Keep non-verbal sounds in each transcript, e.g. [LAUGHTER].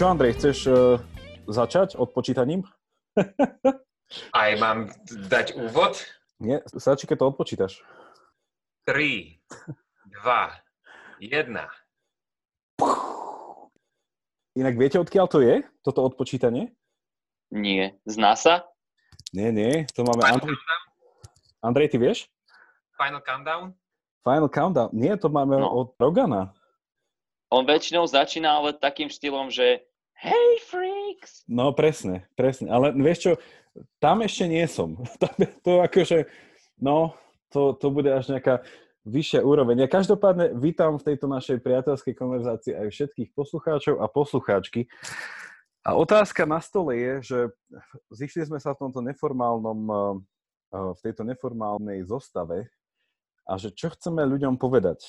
Čo, Andrej, chceš uh, začať odpočítaním? [LAUGHS] Aj mám dať úvod? Nie, stačí, keď to odpočítaš. 3, 2, 1. Inak viete, odkiaľ to je, toto odpočítanie? Nie. Z NASA? Nie, nie, to máme... Final Andrej, countdown? Andrej, ty vieš? Final countdown? Final Countdown. Nie, to máme No. od Rogana. On väčšinou začína ale takým štýlom, že Hey freaks! No presne, presne. Ale vieš čo, tam ešte nie som. [LAUGHS] To akože, no, to, to bude až nejaká vyššia úroveň. Ja každopádne vítam v tejto našej priateľskej konverzácii aj všetkých poslucháčov a poslucháčky. A otázka na stole je, že zišli sme sa v tomto neformálnom, eh, eh, v tejto neformálnej zostave a že čo chceme ľuďom povedať.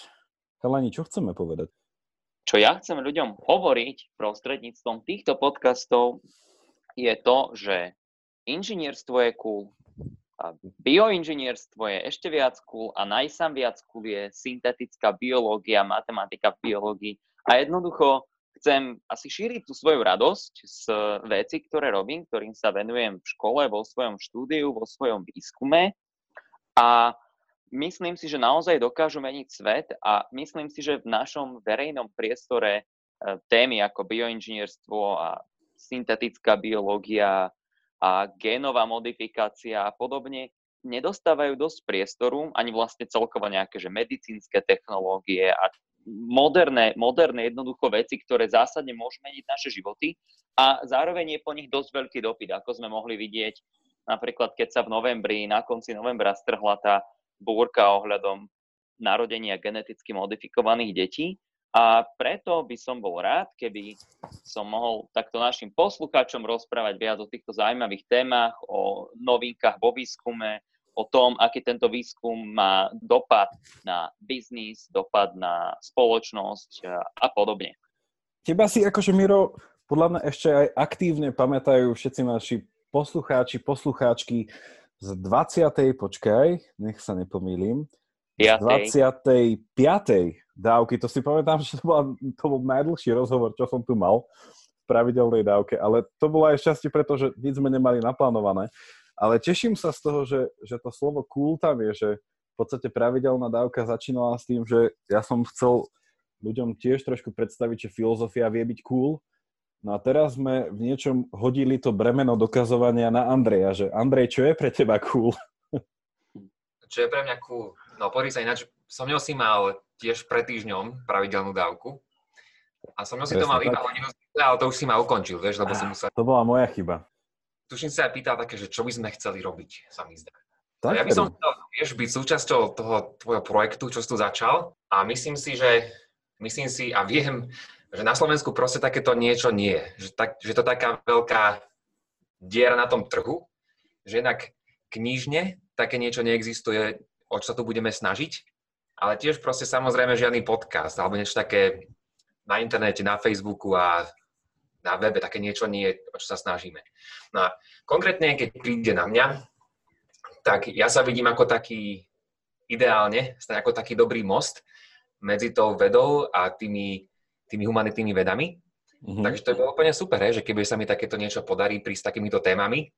Chalani, čo chceme povedať? Čo ja chcem ľuďom hovoriť prostredníctvom týchto podcastov je to, že inžinierstvo je cool, bioinžinierstvo je ešte viac cool a najsám viac cool je syntetická biológia, matematika v biológii. A jednoducho chcem asi šíriť tú svoju radosť z veci, ktoré robím, ktorým sa venujem v škole, vo svojom štúdiu, vo svojom výskume. A myslím si, že naozaj dokážu meniť svet a myslím si, že v našom verejnom priestore e, témy ako bioinžinierstvo a syntetická biológia a génová modifikácia a podobne nedostávajú dosť priestoru, ani vlastne celkovo nejaké že medicínske technológie a moderné, moderné jednoducho veci, ktoré zásadne môžu meniť naše životy a zároveň je po nich dosť veľký dopyt, ako sme mohli vidieť napríklad keď sa v novembri, na konci novembra strhla tá búrka ohľadom narodenia geneticky modifikovaných detí. A preto by som bol rád, keby som mohol takto našim poslucháčom rozprávať viac o týchto zaujímavých témach, o novinkách vo výskume, o tom, aký tento výskum má dopad na biznis, dopad na spoločnosť a, podobne. Teba si akože, Miro, podľa mňa ešte aj aktívne pamätajú všetci naši poslucháči, poslucháčky z 20. počkaj, nech sa nepomýlim, z 25. dávky, to si pamätám, že to, bola, to bol najdlhší rozhovor, čo som tu mal v pravidelnej dávke, ale to bolo aj šťastie, pretože nič sme nemali naplánované. Ale teším sa z toho, že, že to slovo cool tam je, že v podstate pravidelná dávka začínala s tým, že ja som chcel ľuďom tiež trošku predstaviť, že filozofia vie byť cool. No a teraz sme v niečom hodili to bremeno dokazovania na Andreja, že Andrej, čo je pre teba cool? Čo je pre mňa cool? No pozri sa ináč, som ňou si mal tiež pred týždňom pravidelnú dávku. A som ňou si to mal iba hodinu, ale to už si ma ukončil, vieš, lebo som musel... To bola moja chyba. Tuším sa aj pýtal také, že čo by sme chceli robiť, sa mi zdá. Tak, ja by som chcel, vieš, byť súčasťou toho tvojho projektu, čo si tu začal a myslím si, že myslím si a viem, že na Slovensku proste takéto niečo nie je. Že, tak, že to taká veľká diera na tom trhu, že jednak knižne také niečo neexistuje, o čo sa tu budeme snažiť, ale tiež proste samozrejme žiadny podcast alebo niečo také na internete, na Facebooku a na webe, také niečo nie, je, o čo sa snažíme. No a konkrétne, keď príde na mňa, tak ja sa vidím ako taký, ideálne, ako taký dobrý most medzi tou vedou a tými, tými humanitnými vedami. Mhm. Takže to je úplne super, hej, že keby sa mi takéto niečo podarí prísť s takýmito témami,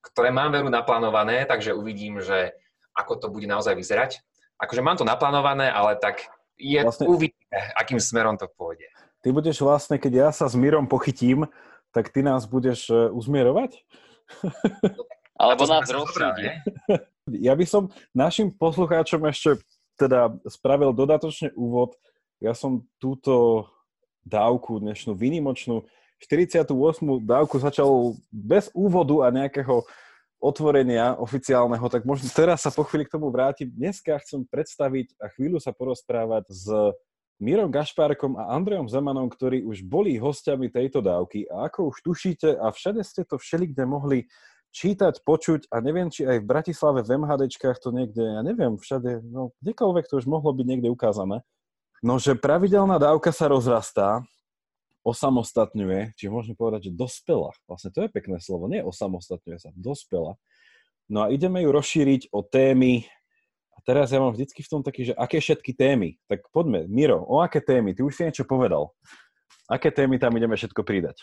ktoré mám veru naplánované, takže uvidím, že ako to bude naozaj vyzerať. Akože mám to naplánované, ale tak je, Vlastne- uvidíme, akým smerom to pôjde. Ty budeš vlastne, keď ja sa s Mírom pochytím, tak ty nás budeš e, uzmierovať? [LAUGHS] Alebo nás rozsúdi. [LAUGHS] Ja by som našim poslucháčom ešte teda spravil dodatočne úvod. Ja som túto dávku, dnešnú výnimočnú 48. dávku začal bez úvodu a nejakého otvorenia oficiálneho, tak možno teraz sa po chvíli k tomu vrátim. Dneska chcem predstaviť a chvíľu sa porozprávať s Mírom Gašpárkom a Andrejom Zemanom, ktorí už boli hostiami tejto dávky a ako už tušíte a všade ste to všelikde mohli čítať, počuť a neviem, či aj v Bratislave v MHDčkách to niekde, ja neviem, všade, no kdekoľvek to už mohlo byť niekde ukázané. No, že pravidelná dávka sa rozrastá, osamostatňuje, či môžeme povedať, že dospela. Vlastne to je pekné slovo, nie osamostatňuje sa, dospela. No a ideme ju rozšíriť o témy, a teraz ja mám vždycky v tom taký, že aké všetky témy. Tak poďme, Miro, o aké témy? Ty už si niečo povedal. aké témy tam ideme všetko pridať.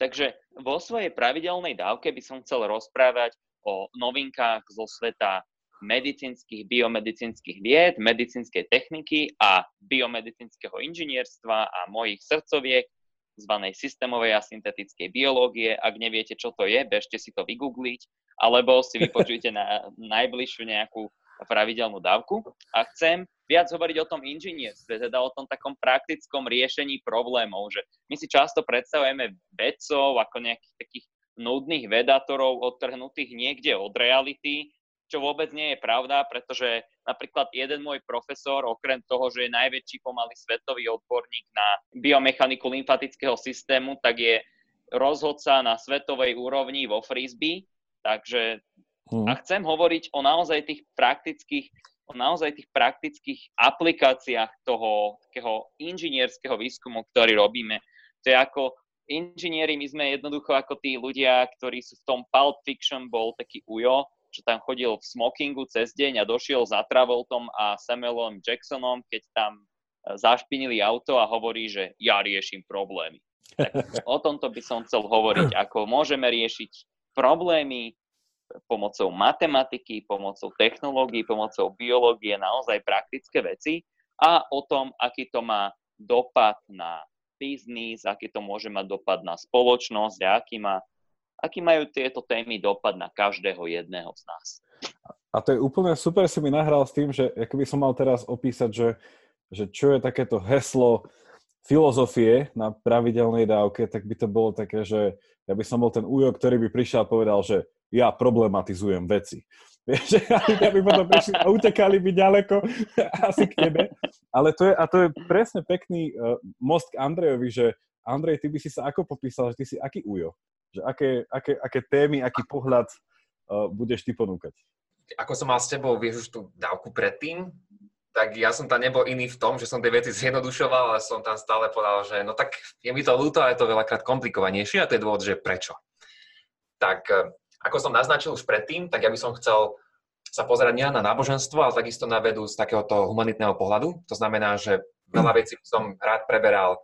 Takže vo svojej pravidelnej dávke by som chcel rozprávať o novinkách zo sveta medicínskych, biomedicínskych vied, medicínskej techniky a biomedicínskeho inžinierstva a mojich srdcoviek, zvanej systémovej a syntetickej biológie. Ak neviete, čo to je, bežte si to vygoogliť, alebo si vypočujte na najbližšiu nejakú pravidelnú dávku. A chcem viac hovoriť o tom inžinierstve, teda o tom takom praktickom riešení problémov, že my si často predstavujeme vedcov ako nejakých takých nudných vedátorov odtrhnutých niekde od reality, čo vôbec nie je pravda, pretože napríklad jeden môj profesor, okrem toho, že je najväčší pomaly svetový odborník na biomechaniku lymfatického systému, tak je rozhodca na svetovej úrovni vo frisbee, takže hmm. a chcem hovoriť o naozaj tých praktických o naozaj tých praktických aplikáciách toho takého inžinierského výskumu, ktorý robíme. To je ako inžinieri, my sme jednoducho ako tí ľudia, ktorí sú v tom Pulp Fiction, bol taký Ujo, čo tam chodil v smokingu cez deň a došiel za Travoltom a Samuelom Jacksonom, keď tam e, zašpinili auto a hovorí, že ja riešim problémy. Tak o tomto by som chcel hovoriť, ako môžeme riešiť problémy pomocou matematiky, pomocou technológií, pomocou biológie, naozaj praktické veci a o tom, aký to má dopad na biznis, aký to môže mať dopad na spoločnosť a aký má aký majú tieto témy dopad na každého jedného z nás. A to je úplne super, si mi nahral s tým, že by som mal teraz opísať, že, že čo je takéto heslo filozofie na pravidelnej dávke, tak by to bolo také, že ja by som bol ten újo, ktorý by prišiel a povedal, že ja problematizujem veci. [LAUGHS] Vieš, ja by potom prišli a utekali by ďaleko [LAUGHS] asi k tebe. Ale to je, a to je presne pekný uh, most k Andrejovi, že Andrej, ty by si sa ako popísal, že ty si aký ujo? Že aké, aké, aké témy, aký pohľad uh, budeš ty ponúkať. Ako som mal s tebou, vieš už tú dávku predtým, tak ja som tam nebol iný v tom, že som tie veci zjednodušoval, ale som tam stále povedal, že no tak je mi to ľúto, ale je to veľakrát komplikovanejšie a to je dôvod, že prečo. Tak e, ako som naznačil už predtým, tak ja by som chcel sa pozerať nielen na náboženstvo, ale takisto na vedu z takéhoto humanitného pohľadu. To znamená, že veľa vecí som rád preberal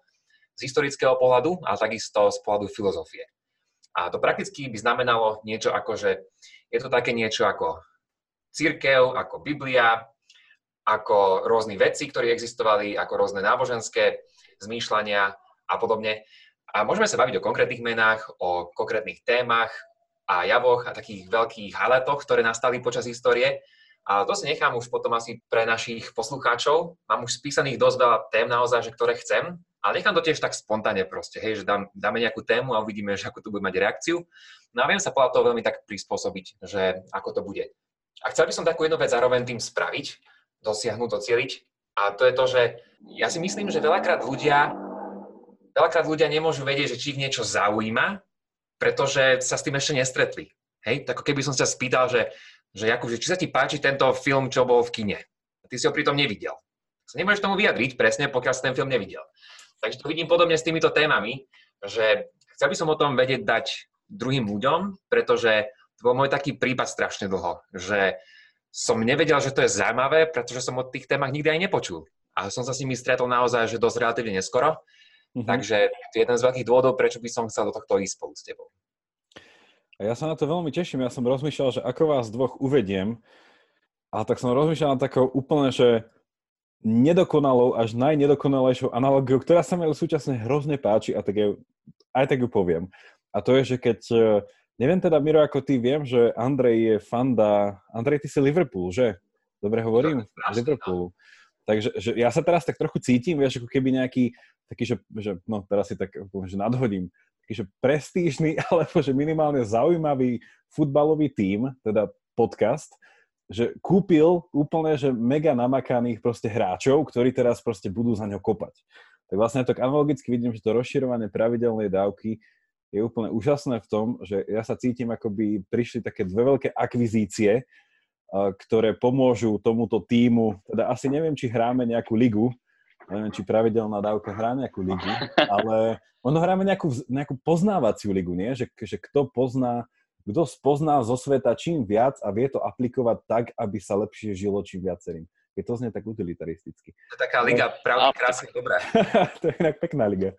z historického pohľadu, ale takisto z pohľadu filozofie. A to prakticky by znamenalo niečo ako, že je to také niečo ako církev, ako Biblia, ako rôzne veci, ktorí existovali, ako rôzne náboženské zmýšľania a podobne. A môžeme sa baviť o konkrétnych menách, o konkrétnych témach a javoch a takých veľkých highlightoch, ktoré nastali počas histórie. A to si nechám už potom asi pre našich poslucháčov. Mám už spísaných dosť veľa tém naozaj, že ktoré chcem. Ale nechám to tiež tak spontánne proste, hej, že dám, dáme nejakú tému a uvidíme, že ako to bude mať reakciu. No a viem sa podľa toho veľmi tak prispôsobiť, že ako to bude. A chcel by som takú jednu vec zároveň tým spraviť, dosiahnuť, docieliť. A to je to, že ja si myslím, že veľakrát ľudia, veľakrát ľudia nemôžu vedieť, že či ich niečo zaujíma, pretože sa s tým ešte nestretli. Hej, tak keby som sa spýtal, že, že Jakub, či sa ti páči tento film, čo bol v kine. Ty si ho pritom nevidel. Sa nemôžeš tomu vyjadriť presne, pokiaľ si ten film nevidel. Takže to vidím podobne s týmito témami, že chcel by som o tom vedieť dať druhým ľuďom, pretože to bol môj taký prípad strašne dlho, že som nevedel, že to je zaujímavé, pretože som o tých témach nikdy aj nepočul. A som sa s nimi stretol naozaj, že dosť relatívne neskoro. Mm-hmm. Takže to je jeden z veľkých dôvodov, prečo by som chcel do tohto ísť spolu s tebou. A ja sa na to veľmi teším. Ja som rozmýšľal, že ako vás dvoch uvediem. A tak som rozmýšľal na takou úplne, že nedokonalou až najnedokonalejšou analogiou, ktorá sa mi súčasne hrozne páči a tak ju, aj tak ju poviem. A to je, že keď, e, neviem teda, Miro, ako ty, viem, že Andrej je fanda, Andrej, ty si Liverpool, že? Dobre hovorím? No, Liverpoolu. Takže že ja sa teraz tak trochu cítim, vieš, ako keby nejaký taký, že, že no teraz si tak že nadhodím, taký, že prestížny, [LAUGHS] alebo že minimálne zaujímavý futbalový tím, teda podcast, že kúpil úplne, že mega namakaných proste hráčov, ktorí teraz proste budú za ňo kopať. Tak vlastne tak analogicky vidím, že to rozširovanie pravidelnej dávky je úplne úžasné v tom, že ja sa cítim, ako by prišli také dve veľké akvizície, ktoré pomôžu tomuto týmu, teda asi neviem, či hráme nejakú ligu, neviem, či pravidelná dávka hrá nejakú ligu, [LAUGHS] ale ono hráme nejakú, nejakú poznávaciu ligu, nie? Že, že kto pozná kto spozná zo sveta čím viac a vie to aplikovať tak, aby sa lepšie žilo čím viacerým. Je to znie tak utilitaristicky. To je taká liga, pravda, krásne, dobrá. [LAUGHS] to je inak pekná liga.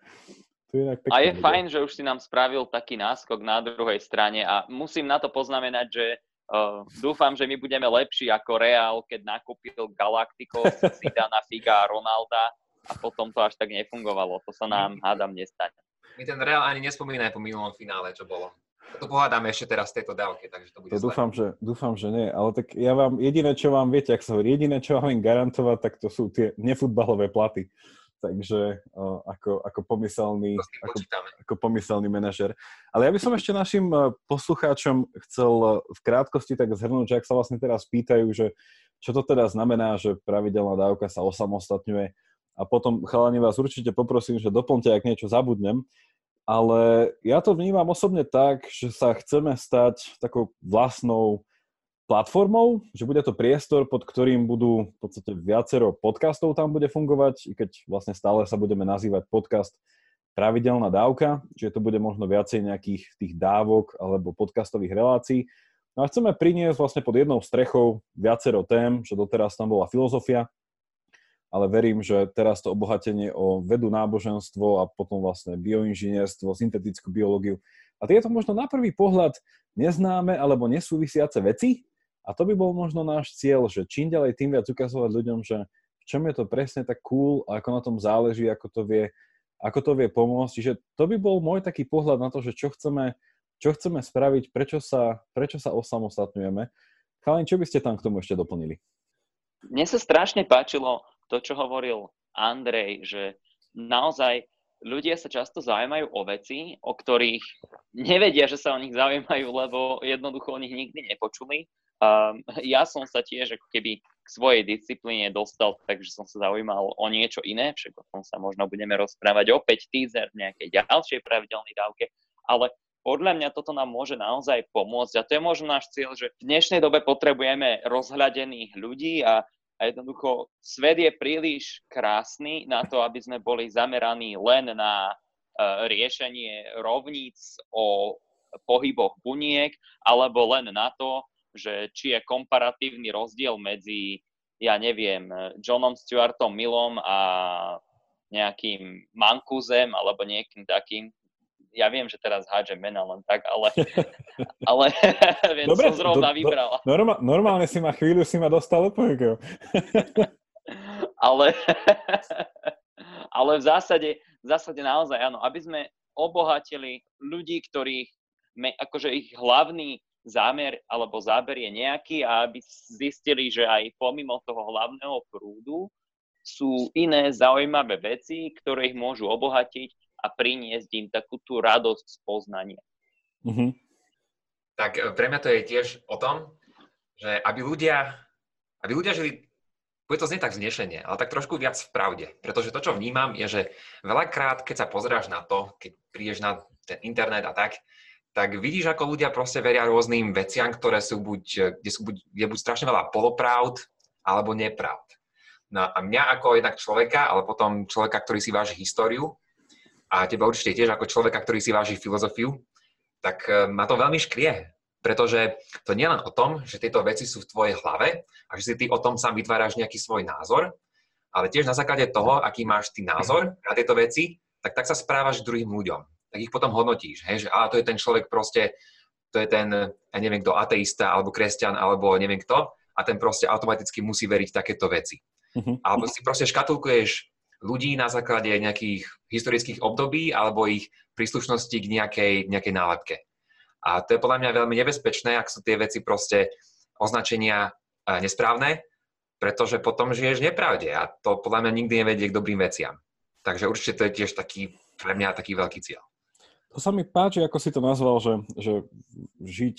To je a je bude. fajn, že už si nám spravil taký náskok na druhej strane a musím na to poznamenať, že uh, dúfam, že my budeme lepší ako Real, keď nakúpil Galacticos, Zidana, [LAUGHS] Figa a Ronalda a potom to až tak nefungovalo. To sa nám, hádam, nestane. My ten Real ani nespomínaj po minulom finále, čo bolo. To pohádame ešte teraz v tejto dávke, takže to bude to dúfam, že, dúfam, že nie, ale tak ja vám, jediné, čo vám viete, ak sa hovorí, jediné, čo vám garantovať, tak to sú tie nefutbalové platy. Takže uh, ako, ako, pomyselný, ako, ako pomyselný manažer. Ale ja by som ešte našim uh, poslucháčom chcel uh, v krátkosti tak zhrnúť, že ak sa vlastne teraz pýtajú, že čo to teda znamená, že pravidelná dávka sa osamostatňuje a potom chalani vás určite poprosím, že doplňte, ak niečo zabudnem, ale ja to vnímam osobne tak, že sa chceme stať takou vlastnou platformou, že bude to priestor, pod ktorým budú v podstate viacero podcastov tam bude fungovať, i keď vlastne stále sa budeme nazývať podcast pravidelná dávka, čiže to bude možno viacej nejakých tých dávok alebo podcastových relácií. No a chceme priniesť vlastne pod jednou strechou viacero tém, že doteraz tam bola filozofia, ale verím, že teraz to obohatenie o vedu, náboženstvo a potom vlastne bioinžinierstvo, syntetickú biológiu a tieto možno na prvý pohľad neznáme alebo nesúvisiace veci a to by bol možno náš cieľ, že čím ďalej tým viac ukazovať ľuďom, že v čom je to presne tak cool a ako na tom záleží, ako to vie, ako to vie pomôcť. Čiže to by bol môj taký pohľad na to, že čo chceme, čo chceme spraviť, prečo sa, prečo sa osamostatňujeme. Chalani, čo by ste tam k tomu ešte doplnili? Mne sa strašne páčilo to, čo hovoril Andrej, že naozaj ľudia sa často zaujímajú o veci, o ktorých nevedia, že sa o nich zaujímajú, lebo jednoducho o nich nikdy nepočuli. Um, ja som sa tiež ako keby k svojej disciplíne dostal, takže som sa zaujímal o niečo iné, však o tom sa možno budeme rozprávať opäť teaser v nejakej ďalšej pravidelnej dávke, ale podľa mňa toto nám môže naozaj pomôcť a to je možno náš cieľ, že v dnešnej dobe potrebujeme rozhľadených ľudí a a jednoducho svet je príliš krásny na to, aby sme boli zameraní len na uh, riešenie rovníc o pohyboch buniek, alebo len na to, že či je komparatívny rozdiel medzi, ja neviem, Johnom Stuartom Millom a nejakým Mankuzem alebo niekým takým, ja viem, že teraz hádžem mena len tak, ale, [LAUGHS] ale [LAUGHS] viem, Dobre, som zrovna do, vybral. Do, norma, normálne si ma chvíľu si ma dostal odpovedou. [LAUGHS] ale, ale v zásade, v zásade naozaj áno, aby sme obohatili ľudí, ktorých akože ich hlavný zámer alebo záber je nejaký a aby zistili, že aj pomimo toho hlavného prúdu sú iné zaujímavé veci, ktoré ich môžu obohatiť a priniesť im takú tú radosť z poznania. Mm-hmm. Tak e, pre mňa to je tiež o tom, že aby ľudia, aby ľudia žili, bude to znieť tak znešenie, ale tak trošku viac v pravde. Pretože to, čo vnímam, je, že veľakrát, keď sa pozráš na to, keď prídeš na ten internet a tak, tak vidíš, ako ľudia proste veria rôznym veciam, ktoré sú buď, kde sú buď, je buď strašne veľa polopravd, alebo nepravd. No a mňa ako jednak človeka, ale potom človeka, ktorý si váži históriu, a teba určite tiež ako človeka, ktorý si váži filozofiu, tak e, ma to veľmi škrie, pretože to nie len o tom, že tieto veci sú v tvojej hlave a že si ty o tom sám vytváraš nejaký svoj názor, ale tiež na základe toho, aký máš ty názor na tieto veci, tak tak sa správaš k druhým ľuďom. Tak ich potom hodnotíš, hej, že a to je ten človek proste, to je ten, ja neviem kto, ateista, alebo kresťan, alebo neviem kto, a ten proste automaticky musí veriť takéto veci. Mm-hmm. Alebo si proste škatulkuješ ľudí na základe nejakých historických období alebo ich príslušnosti k nejakej, nejakej nálepke. A to je podľa mňa veľmi nebezpečné, ak sú tie veci proste označenia e, nesprávne, pretože potom žiješ nepravde a to podľa mňa nikdy nevedie k dobrým veciam. Takže určite to je tiež taký, pre mňa taký veľký cieľ. To sa mi páči, ako si to nazval, že, že žiť,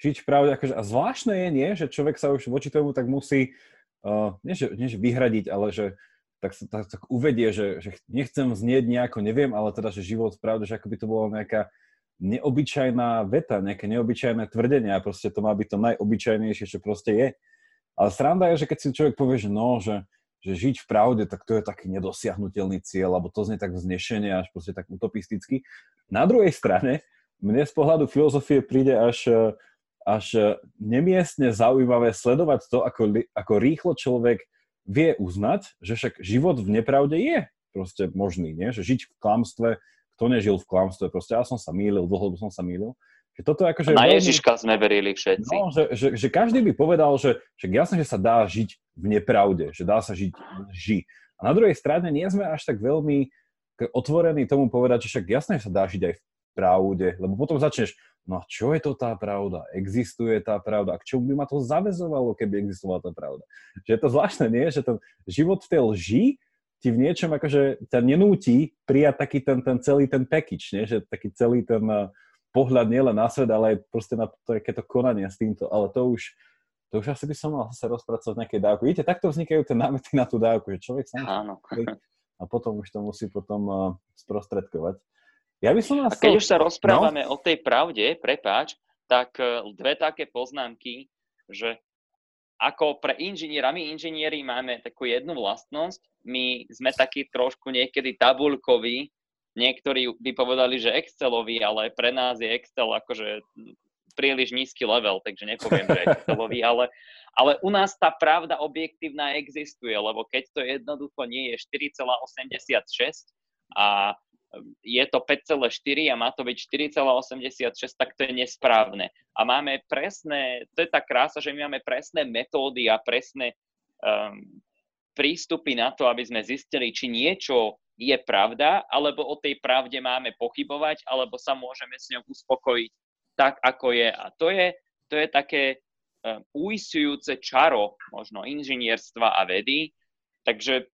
žiť pravde. Akože, a zvláštne je, nie, že človek sa už voči tomu tak musí, uh, nie, že, nie že vyhradiť, ale že, tak, tak, tak uvedie, že, že nechcem znieť nejako, neviem, ale teda, že život pravda, že ako by to bola nejaká neobyčajná veta, nejaké neobyčajné tvrdenie a proste to má byť to najobyčajnejšie, čo proste je. Ale sranda je, že keď si človek povie, že no, že, že žiť v pravde, tak to je taký nedosiahnutelný cieľ, alebo to znie tak vznešenie, až proste tak utopisticky. Na druhej strane, mne z pohľadu filozofie príde až, až nemiestne zaujímavé sledovať to, ako, ako rýchlo človek vie uznať, že však život v nepravde je proste možný, nie? že žiť v klamstve, kto nežil v klamstve, proste ja som sa mýlil, dlho som sa mýlil. Že toto akože Na veľmi- Ježiška sme verili všetci. No, že, že, že každý by povedal, že, že jasne, že sa dá žiť v nepravde, že dá sa žiť v lži. A na druhej strane nie sme až tak veľmi otvorení tomu povedať, že však jasne, že sa dá žiť aj v pravde, lebo potom začneš, no a čo je to tá pravda? Existuje tá pravda? A k čomu by ma to zavezovalo, keby existovala tá pravda? Že je to zvláštne, nie? Že ten život v tej lži ti v niečom akože ťa nenúti prijať taký ten, ten celý ten package, nie? Že taký celý ten uh, pohľad nielen na svet, ale aj proste na takéto konanie s týmto, ale to už, to už asi by som mal zase rozpracovať nejaké dávky. Vidíte, takto vznikajú tie námety na tú dávku, že človek sa Áno. a potom už to musí potom uh, sprostredkovať. Ja by som A vás... keď už sa rozprávame No. o tej pravde, prepáč, tak eh, dve také poznámky, že ako pre inžiniera, my inžinieri máme takú jednu vlastnosť, my sme takí trošku niekedy tabulkoví, niektorí by povedali, že Exceloví, ale pre nás je Excel akože príliš nízky level, takže nepoviem, že Excelový, [LAUGHS] ale, ale u nás tá pravda objektívna existuje, lebo keď to jednoducho nie je 4,86 a je to 5,4 a má to byť 4,86, tak to je nesprávne. A máme presné, to je tá krása, že my máme presné metódy a presné um, prístupy na to, aby sme zistili, či niečo je pravda, alebo o tej pravde máme pochybovať, alebo sa môžeme s ňou uspokojiť tak, ako je. A to je, to je také um, uistujúce čaro možno inžinierstva a vedy. Takže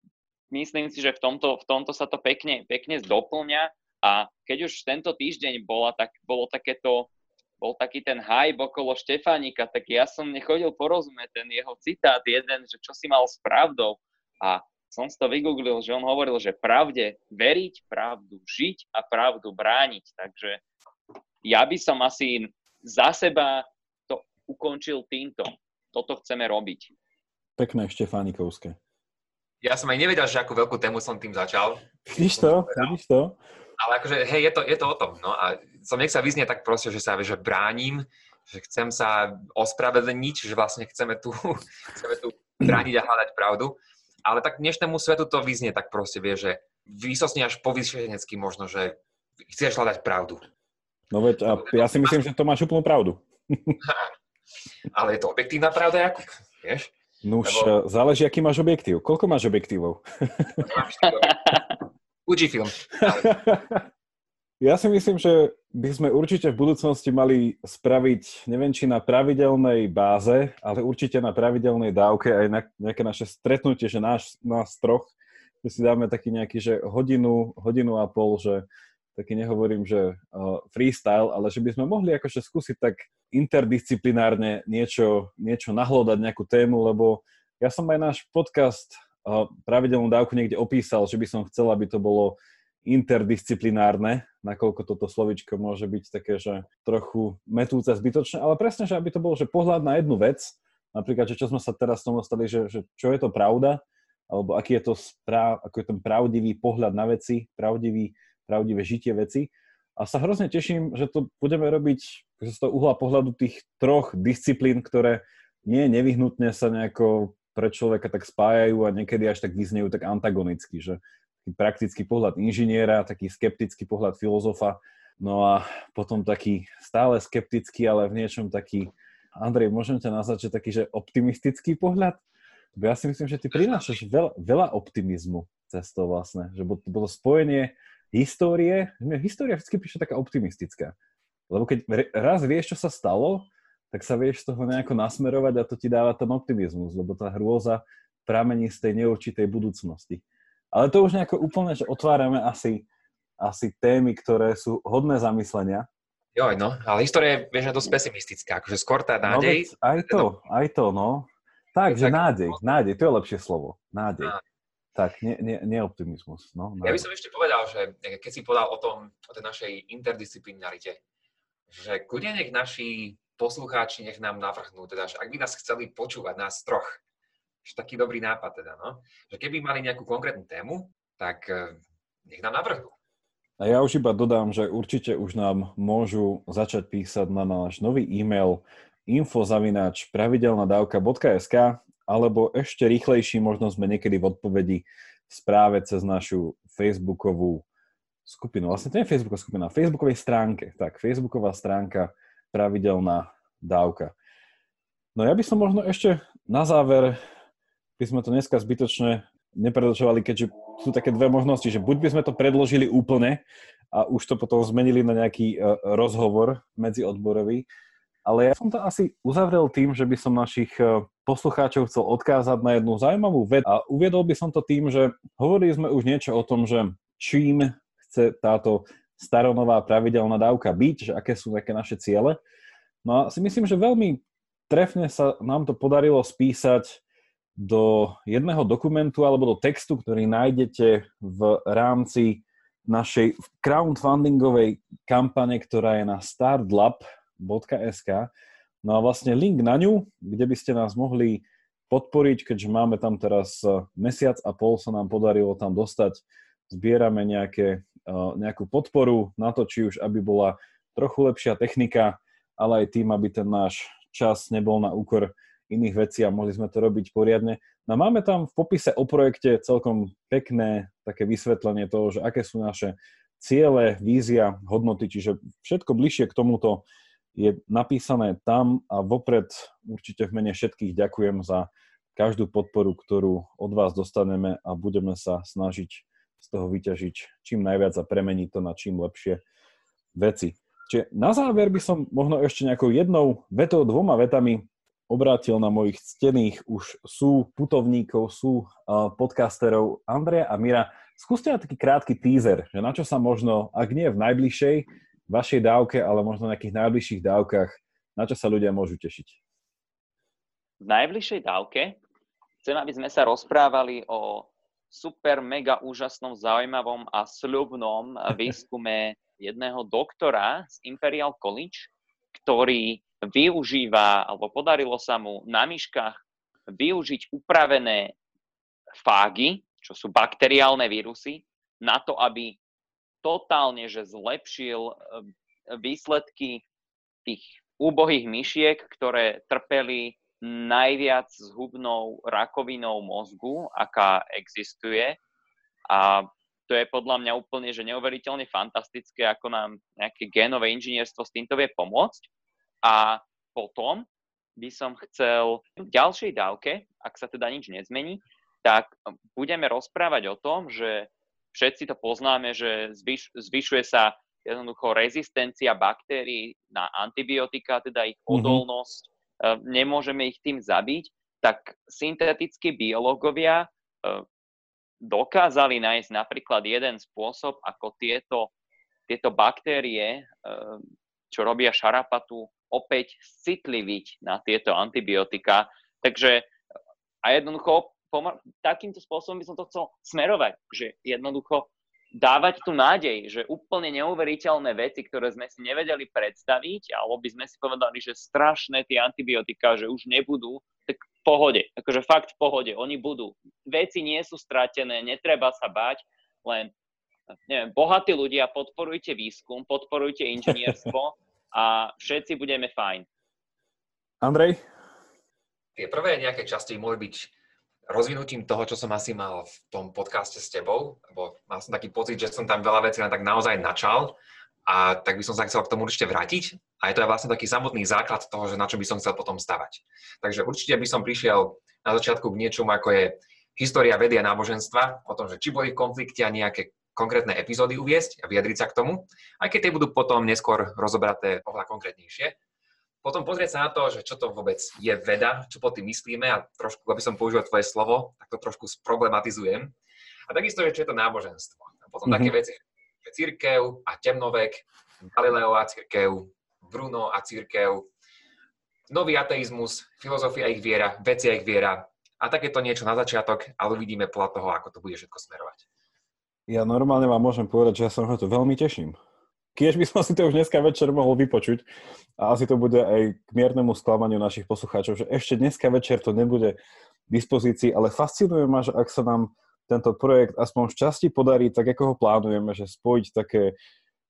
myslím si, že v tomto, v tomto sa to pekne, pekne zdoplňa a keď už tento týždeň bola, tak, bolo takéto, bol taký ten hype okolo Štefánika, tak ja som nechodil porozumieť ten jeho citát jeden, že čo si mal s pravdou a som si to vygooglil, že on hovoril, že pravde veriť, pravdu žiť a pravdu brániť. Takže ja by som asi za seba to ukončil týmto. Toto chceme robiť. Pekné Štefánikovské. Ja som aj nevedel, že akú veľkú tému som tým začal. Vidíš to? Vidíš to? Ale akože, hej, je to, je to o tom. No a som nech sa vyznie tak proste, že sa že bránim, že chcem sa ospravedlniť, že vlastne chceme tu, [LAUGHS] chceme tu brániť a hľadať pravdu. Ale tak dnešnému svetu to vyznie tak proste, vie, že výsostne až povyšenecky možno, že chceš hľadať pravdu. No veď, a ja si myslím, že to máš úplnú pravdu. [LAUGHS] Ale je to objektívna pravda, Jakub? Vieš? No už Lebo- Lebo... záleží, aký máš objektív. Koľko máš objektívov? Fujifilm. [LAUGHS] Ja si myslím, že by sme určite v budúcnosti mali spraviť, neviem či na pravidelnej báze, ale určite na pravidelnej dávke aj na nejaké naše stretnutie, že náš, nás troch, že si dáme taký nejaký, že hodinu, hodinu a pol, že taký nehovorím, že freestyle, ale že by sme mohli akože skúsiť tak interdisciplinárne niečo, niečo nahlodať, nejakú tému, lebo ja som aj náš podcast pravidelnú dávku niekde opísal, že by som chcel, aby to bolo interdisciplinárne, nakoľko toto slovičko môže byť také, že trochu metúce zbytočné, ale presne, že aby to bolo, že pohľad na jednu vec, napríklad, že čo sme sa teraz tomu dostali, že, že čo je to pravda, alebo aký je to správ, ako je ten pravdivý pohľad na veci, pravdivý, pravdivé žitie veci. A sa hrozne teším, že to budeme robiť z toho uhla pohľadu tých troch disciplín, ktoré nie nevyhnutne sa nejako pre človeka tak spájajú a niekedy až tak vyznejú tak antagonicky, že taký praktický pohľad inžiniera, taký skeptický pohľad filozofa, no a potom taký stále skeptický, ale v niečom taký, Andrej, môžem ťa nazvať, že taký, že optimistický pohľad? Ja si myslím, že ty prinášaš veľa, veľa optimizmu cez to vlastne, že bolo spojenie histórie, mne história vždy píše taká optimistická. Lebo keď raz vieš, čo sa stalo, tak sa vieš z toho nejako nasmerovať a to ti dáva ten optimizmus, lebo tá hrôza pramení z tej neurčitej budúcnosti. Ale to už nejako úplne, že otvárame asi, asi témy, ktoré sú hodné zamyslenia. Joj, no, ale história je, že dosť pesimistická. Akože skôr tá No, nádej, veď aj to, aj to, no. Tak, že Tak- nádej, nádej, to je lepšie slovo. Nádej. Nádej. Tak, nie, nie, nie optimizmus. No, Ja by som ešte povedal, že keď si povedal o tom, o tej našej interdisciplinarite, že kľudne nech naši poslucháči nech nám navrhnú, teda, že ak by nás chceli počúvať, nás troch, že taký dobrý nápad teda, no, že keby mali nejakú konkrétnu tému, tak eh, nech nám navrhnú. A ja už iba dodám, že určite už nám môžu začať písať na náš nový e-mail infozavináč pravidelnadavka.sk alebo ešte rýchlejší, možno sme niekedy v odpovedi v správe cez našu facebookovú skupinu. Vlastne to je Facebooková skupina. Facebookovej stránke. Tak, Facebooková stránka pravidelná dávka. No ja by som možno ešte na záver, by sme to dneska zbytočne nepredlžovali, keďže sú také dve možnosti, že buď by sme to predložili úplne a už to potom zmenili na nejaký uh, rozhovor medziodborový, ale ja som to asi uzavrel tým, že by som našich uh, poslucháčov chcel odkázať na jednu zaujímavú vec a uviedol by som to tým, že hovorili sme už niečo o tom, že čím chce táto staronová pravidelná dávka byť, že aké sú také naše ciele. No a si myslím, že veľmi trefne sa nám to podarilo spísať do jedného dokumentu alebo do textu, ktorý nájdete v rámci našej crowdfundingovej kampane, ktorá je na startlab.sk. No a vlastne link na ňu, kde by ste nás mohli podporiť, keďže máme tam teraz e, mesiac a pol sa nám podarilo tam dostať. Zbierame nejaké, e, nejakú podporu na to, či už aby bola trochu lepšia technika, ale aj tým, aby ten náš čas nebol na úkor iných vecí a mohli sme to robiť poriadne. No máme tam v popise o projekte celkom pekné také vysvetlenie toho, že aké sú naše ciele, vízia, hodnoty, čiže všetko bližšie k tomuto je napísané tam a vopred určite v mene všetkých ďakujem za každú podporu, ktorú od vás dostaneme a budeme sa snažiť z toho vyťažiť čím najviac a premeniť to na čím lepšie veci. Čiže na záver by som možno ešte nejakou jednou vetou, dvoma vetami obrátil na mojich ctených už sú putovníkov, sú podcasterov Andreja a Mira. Skúste na taký krátky teaser, že na čo sa možno, ak nie v najbližšej vašej dávke, ale možno na nejakých najbližších dávkach, na čo sa ľudia môžu tešiť? V najbližšej dávke chcem, aby sme sa rozprávali o super, mega úžasnom, zaujímavom a sľubnom [LAUGHS] výskume jedného doktora z Imperial College, ktorý využíva, alebo podarilo sa mu na myškách využiť upravené fágy, čo sú bakteriálne vírusy, na to, aby totálne, že zlepšil eh, výsledky tých úbohých myšiek, ktoré trpeli najviac zhubnou rakovinou mozgu, aká existuje. A to je podľa mňa úplne že neuveriteľne fantastické, ako nám nejaké génové inžinierstvo s týmto vie pomôcť. A potom by som chcel v ďalšej dávke, ak sa teda nič nezmení, tak budeme rozprávať o tom, že všetci to poznáme, že zvyš, zvyšuje sa jednoducho rezistencia baktérií na antibiotika, teda ich mhm. odolnosť, mm-hmm. nemôžeme ich tým zabiť, tak syntetickí biológovia e, dokázali nájsť napríklad jeden spôsob, ako tieto, tieto baktérie, e, čo robia šarapatu, opäť citliviť na tieto antibiotika. Takže a jednoducho takýmto spôsobom by som to chcel smerovať, že jednoducho dávať tu nádej, že úplne neuveriteľné veci, ktoré sme si nevedeli predstaviť, alebo by sme si povedali, že strašné tie antibiotika, že už nebudú, tak v pohode, akože fakt v pohode, oni budú. Veci nie sú stratené, netreba sa bať, len neviem, bohatí ľudia, podporujte výskum, podporujte inžinierstvo a všetci budeme fajn. Andrej? Tie prvé nejaké časti mohli byť rozvinutím toho, čo som asi mal v tom podcaste s tebou, lebo mal som taký pocit, že som tam veľa vecí tak naozaj načal a tak by som sa chcel k tomu určite vrátiť. A je to aj vlastne taký samotný základ toho, že na čo by som chcel potom stavať. Takže určite by som prišiel na začiatku k niečomu, ako je história vedy a náboženstva, o tom, že či boli konflikty a nejaké konkrétne epizódy uviesť a vyjadriť sa k tomu, aj keď tie budú potom neskôr rozobraté oveľa konkrétnejšie. Potom pozrieť sa na to, že čo to vôbec je veda, čo pod tým myslíme a trošku, aby som použil tvoje slovo, tak to trošku sproblematizujem. A takisto, že čo je to náboženstvo. A potom mm-hmm. také veci, že církev a temnovek, Galileo a církev, Bruno a církev, nový ateizmus, filozofia ich viera, veci ich viera a takéto niečo na začiatok, ale uvidíme podľa toho, ako to bude všetko smerovať. Ja normálne vám môžem povedať, že ja sa na to veľmi teším. Kiež by som si to už dneska večer mohol vypočuť. A asi to bude aj k miernemu sklamaniu našich poslucháčov, že ešte dneska večer to nebude v dispozícii, ale fascinuje ma, že ak sa nám tento projekt aspoň v časti podarí tak, ako ho plánujeme, že spojiť také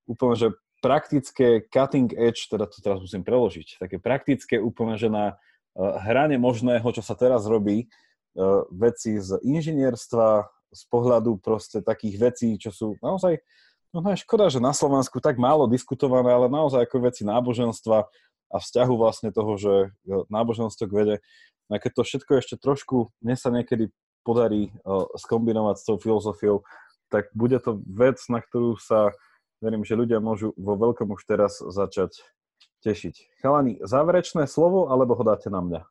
úplne, že praktické cutting edge, teda to teraz musím preložiť, také praktické úplne, že na uh, hrane možného, čo sa teraz robí, uh, veci z inžinierstva, z pohľadu proste takých vecí, čo sú naozaj No, je škoda, že na Slovensku tak málo diskutované, ale naozaj ako veci náboženstva a vzťahu vlastne toho, že náboženstvo k vede, a keď to všetko ešte trošku, mne sa niekedy podarí uh, skombinovať s tou filozofiou, tak bude to vec, na ktorú sa, verím, že ľudia môžu vo veľkom už teraz začať tešiť. Chalani, záverečné slovo, alebo ho dáte na mňa?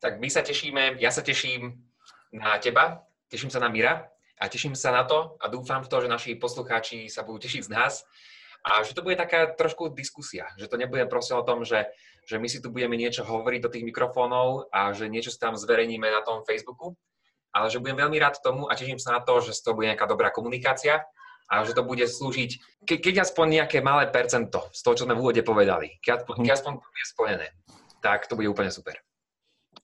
Tak my sa tešíme, ja sa teším na teba, teším sa na Mira a teším sa na to a dúfam v to, že naši poslucháči sa budú tešiť z nás a že to bude taká trošku diskusia, že to nebude proste o tom, že, že my si tu budeme niečo hovoriť do tých mikrofónov a že niečo si tam zverejníme na tom Facebooku, ale že budem veľmi rád tomu a teším sa na to, že z toho bude nejaká dobrá komunikácia a že to bude slúžiť, ke, keď aspoň nejaké malé percento z toho, čo sme v úvode povedali, keď, keď aspoň to bude splnené, tak to bude úplne super.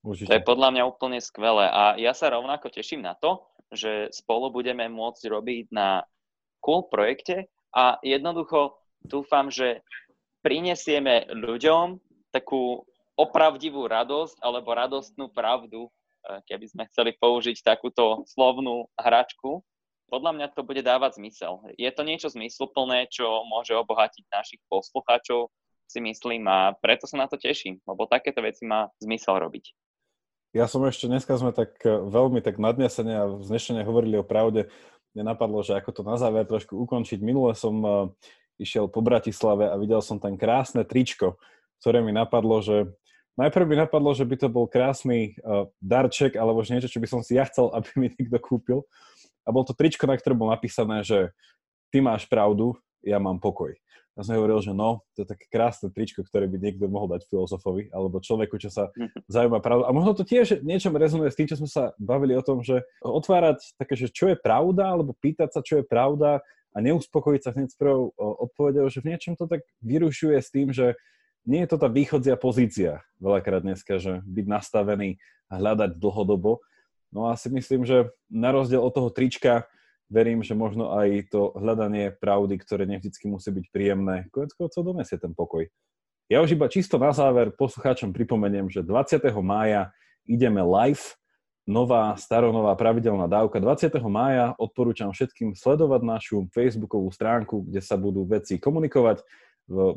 Určite. To je podľa mňa úplne skvelé a ja sa rovnako teším na to, že spolu budeme môcť robiť na cool projekte a jednoducho dúfam, že prinesieme ľuďom takú opravdivú radosť alebo radostnú pravdu, e, keby sme chceli použiť takúto slovnú hračku. Podľa mňa to bude dávať zmysel. Je to niečo zmysluplné, čo môže obohatiť našich poslucháčov, si myslím, a preto sa na to teším, lebo takéto veci má zmysel robiť. Ja som ešte, dneska sme tak e, veľmi tak nadnesene a vznešene hovorili o pravde. Mne napadlo, že ako to na záver trošku ukončiť. Minule som uh, išiel po Bratislave a videl som tam krásne tričko, ktoré mi napadlo, že najprv mi napadlo, že by to bol krásny uh, darček alebo že niečo, čo by som si ja chcel, [LAUGHS] aby mi niekto kúpil. A bol to tričko, na ktorom bolo napísané, že ty máš pravdu, ja mám pokoj. Ja som hovoril, že no, to je také krásne tričko, ktoré by niekto mohol dať filozofovi alebo človeku, čo sa zaujíma pravdu. A možno to tiež niečom rezonuje s tým, čo sme sa bavili o tom, že otvárať také, že čo je pravda, alebo pýtať sa, čo je pravda a neuspokojiť sa hneď s prvou odpovedou, že v niečom to tak vyrušuje s tým, že nie je to tá východzia pozícia veľakrát dneska, že byť nastavený a hľadať dlhodobo. No a si myslím, že na rozdiel od toho trička verím, že možno aj to hľadanie pravdy, ktoré nevždycky musí byť príjemné, konec koncov donesie ten pokoj. Ja už iba čisto na záver poslucháčom pripomeniem, že 20. mája ideme live, nová, staronová pravidelná dávka. 20. mája odporúčam všetkým sledovať našu facebookovú stránku, kde sa budú veci komunikovať.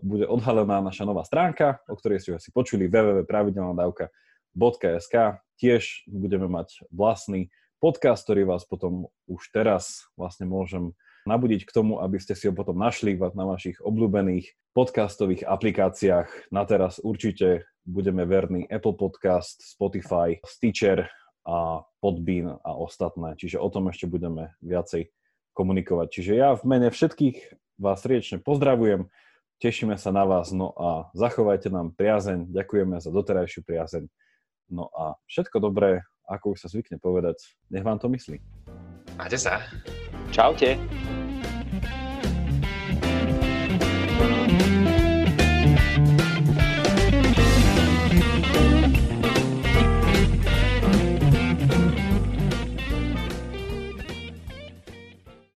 Bude odhalená naša nová stránka, o ktorej ste asi počuli, www.pravidelnadavka.sk. Tiež budeme mať vlastný podcast, ktorý vás potom už teraz vlastne môžem nabudiť k tomu, aby ste si ho potom našli na vašich obľúbených podcastových aplikáciách. Na teraz určite budeme verní Apple Podcast, Spotify, Stitcher a Podbean a ostatné. Čiže o tom ešte budeme viacej komunikovať. Čiže ja v mene všetkých vás srdečne pozdravujem, tešíme sa na vás, no a zachovajte nám priazeň, ďakujeme za doterajšiu priazeň, no a všetko dobré ako už sa zvykne povedať, nech vám to myslí. Máte sa. Čaute.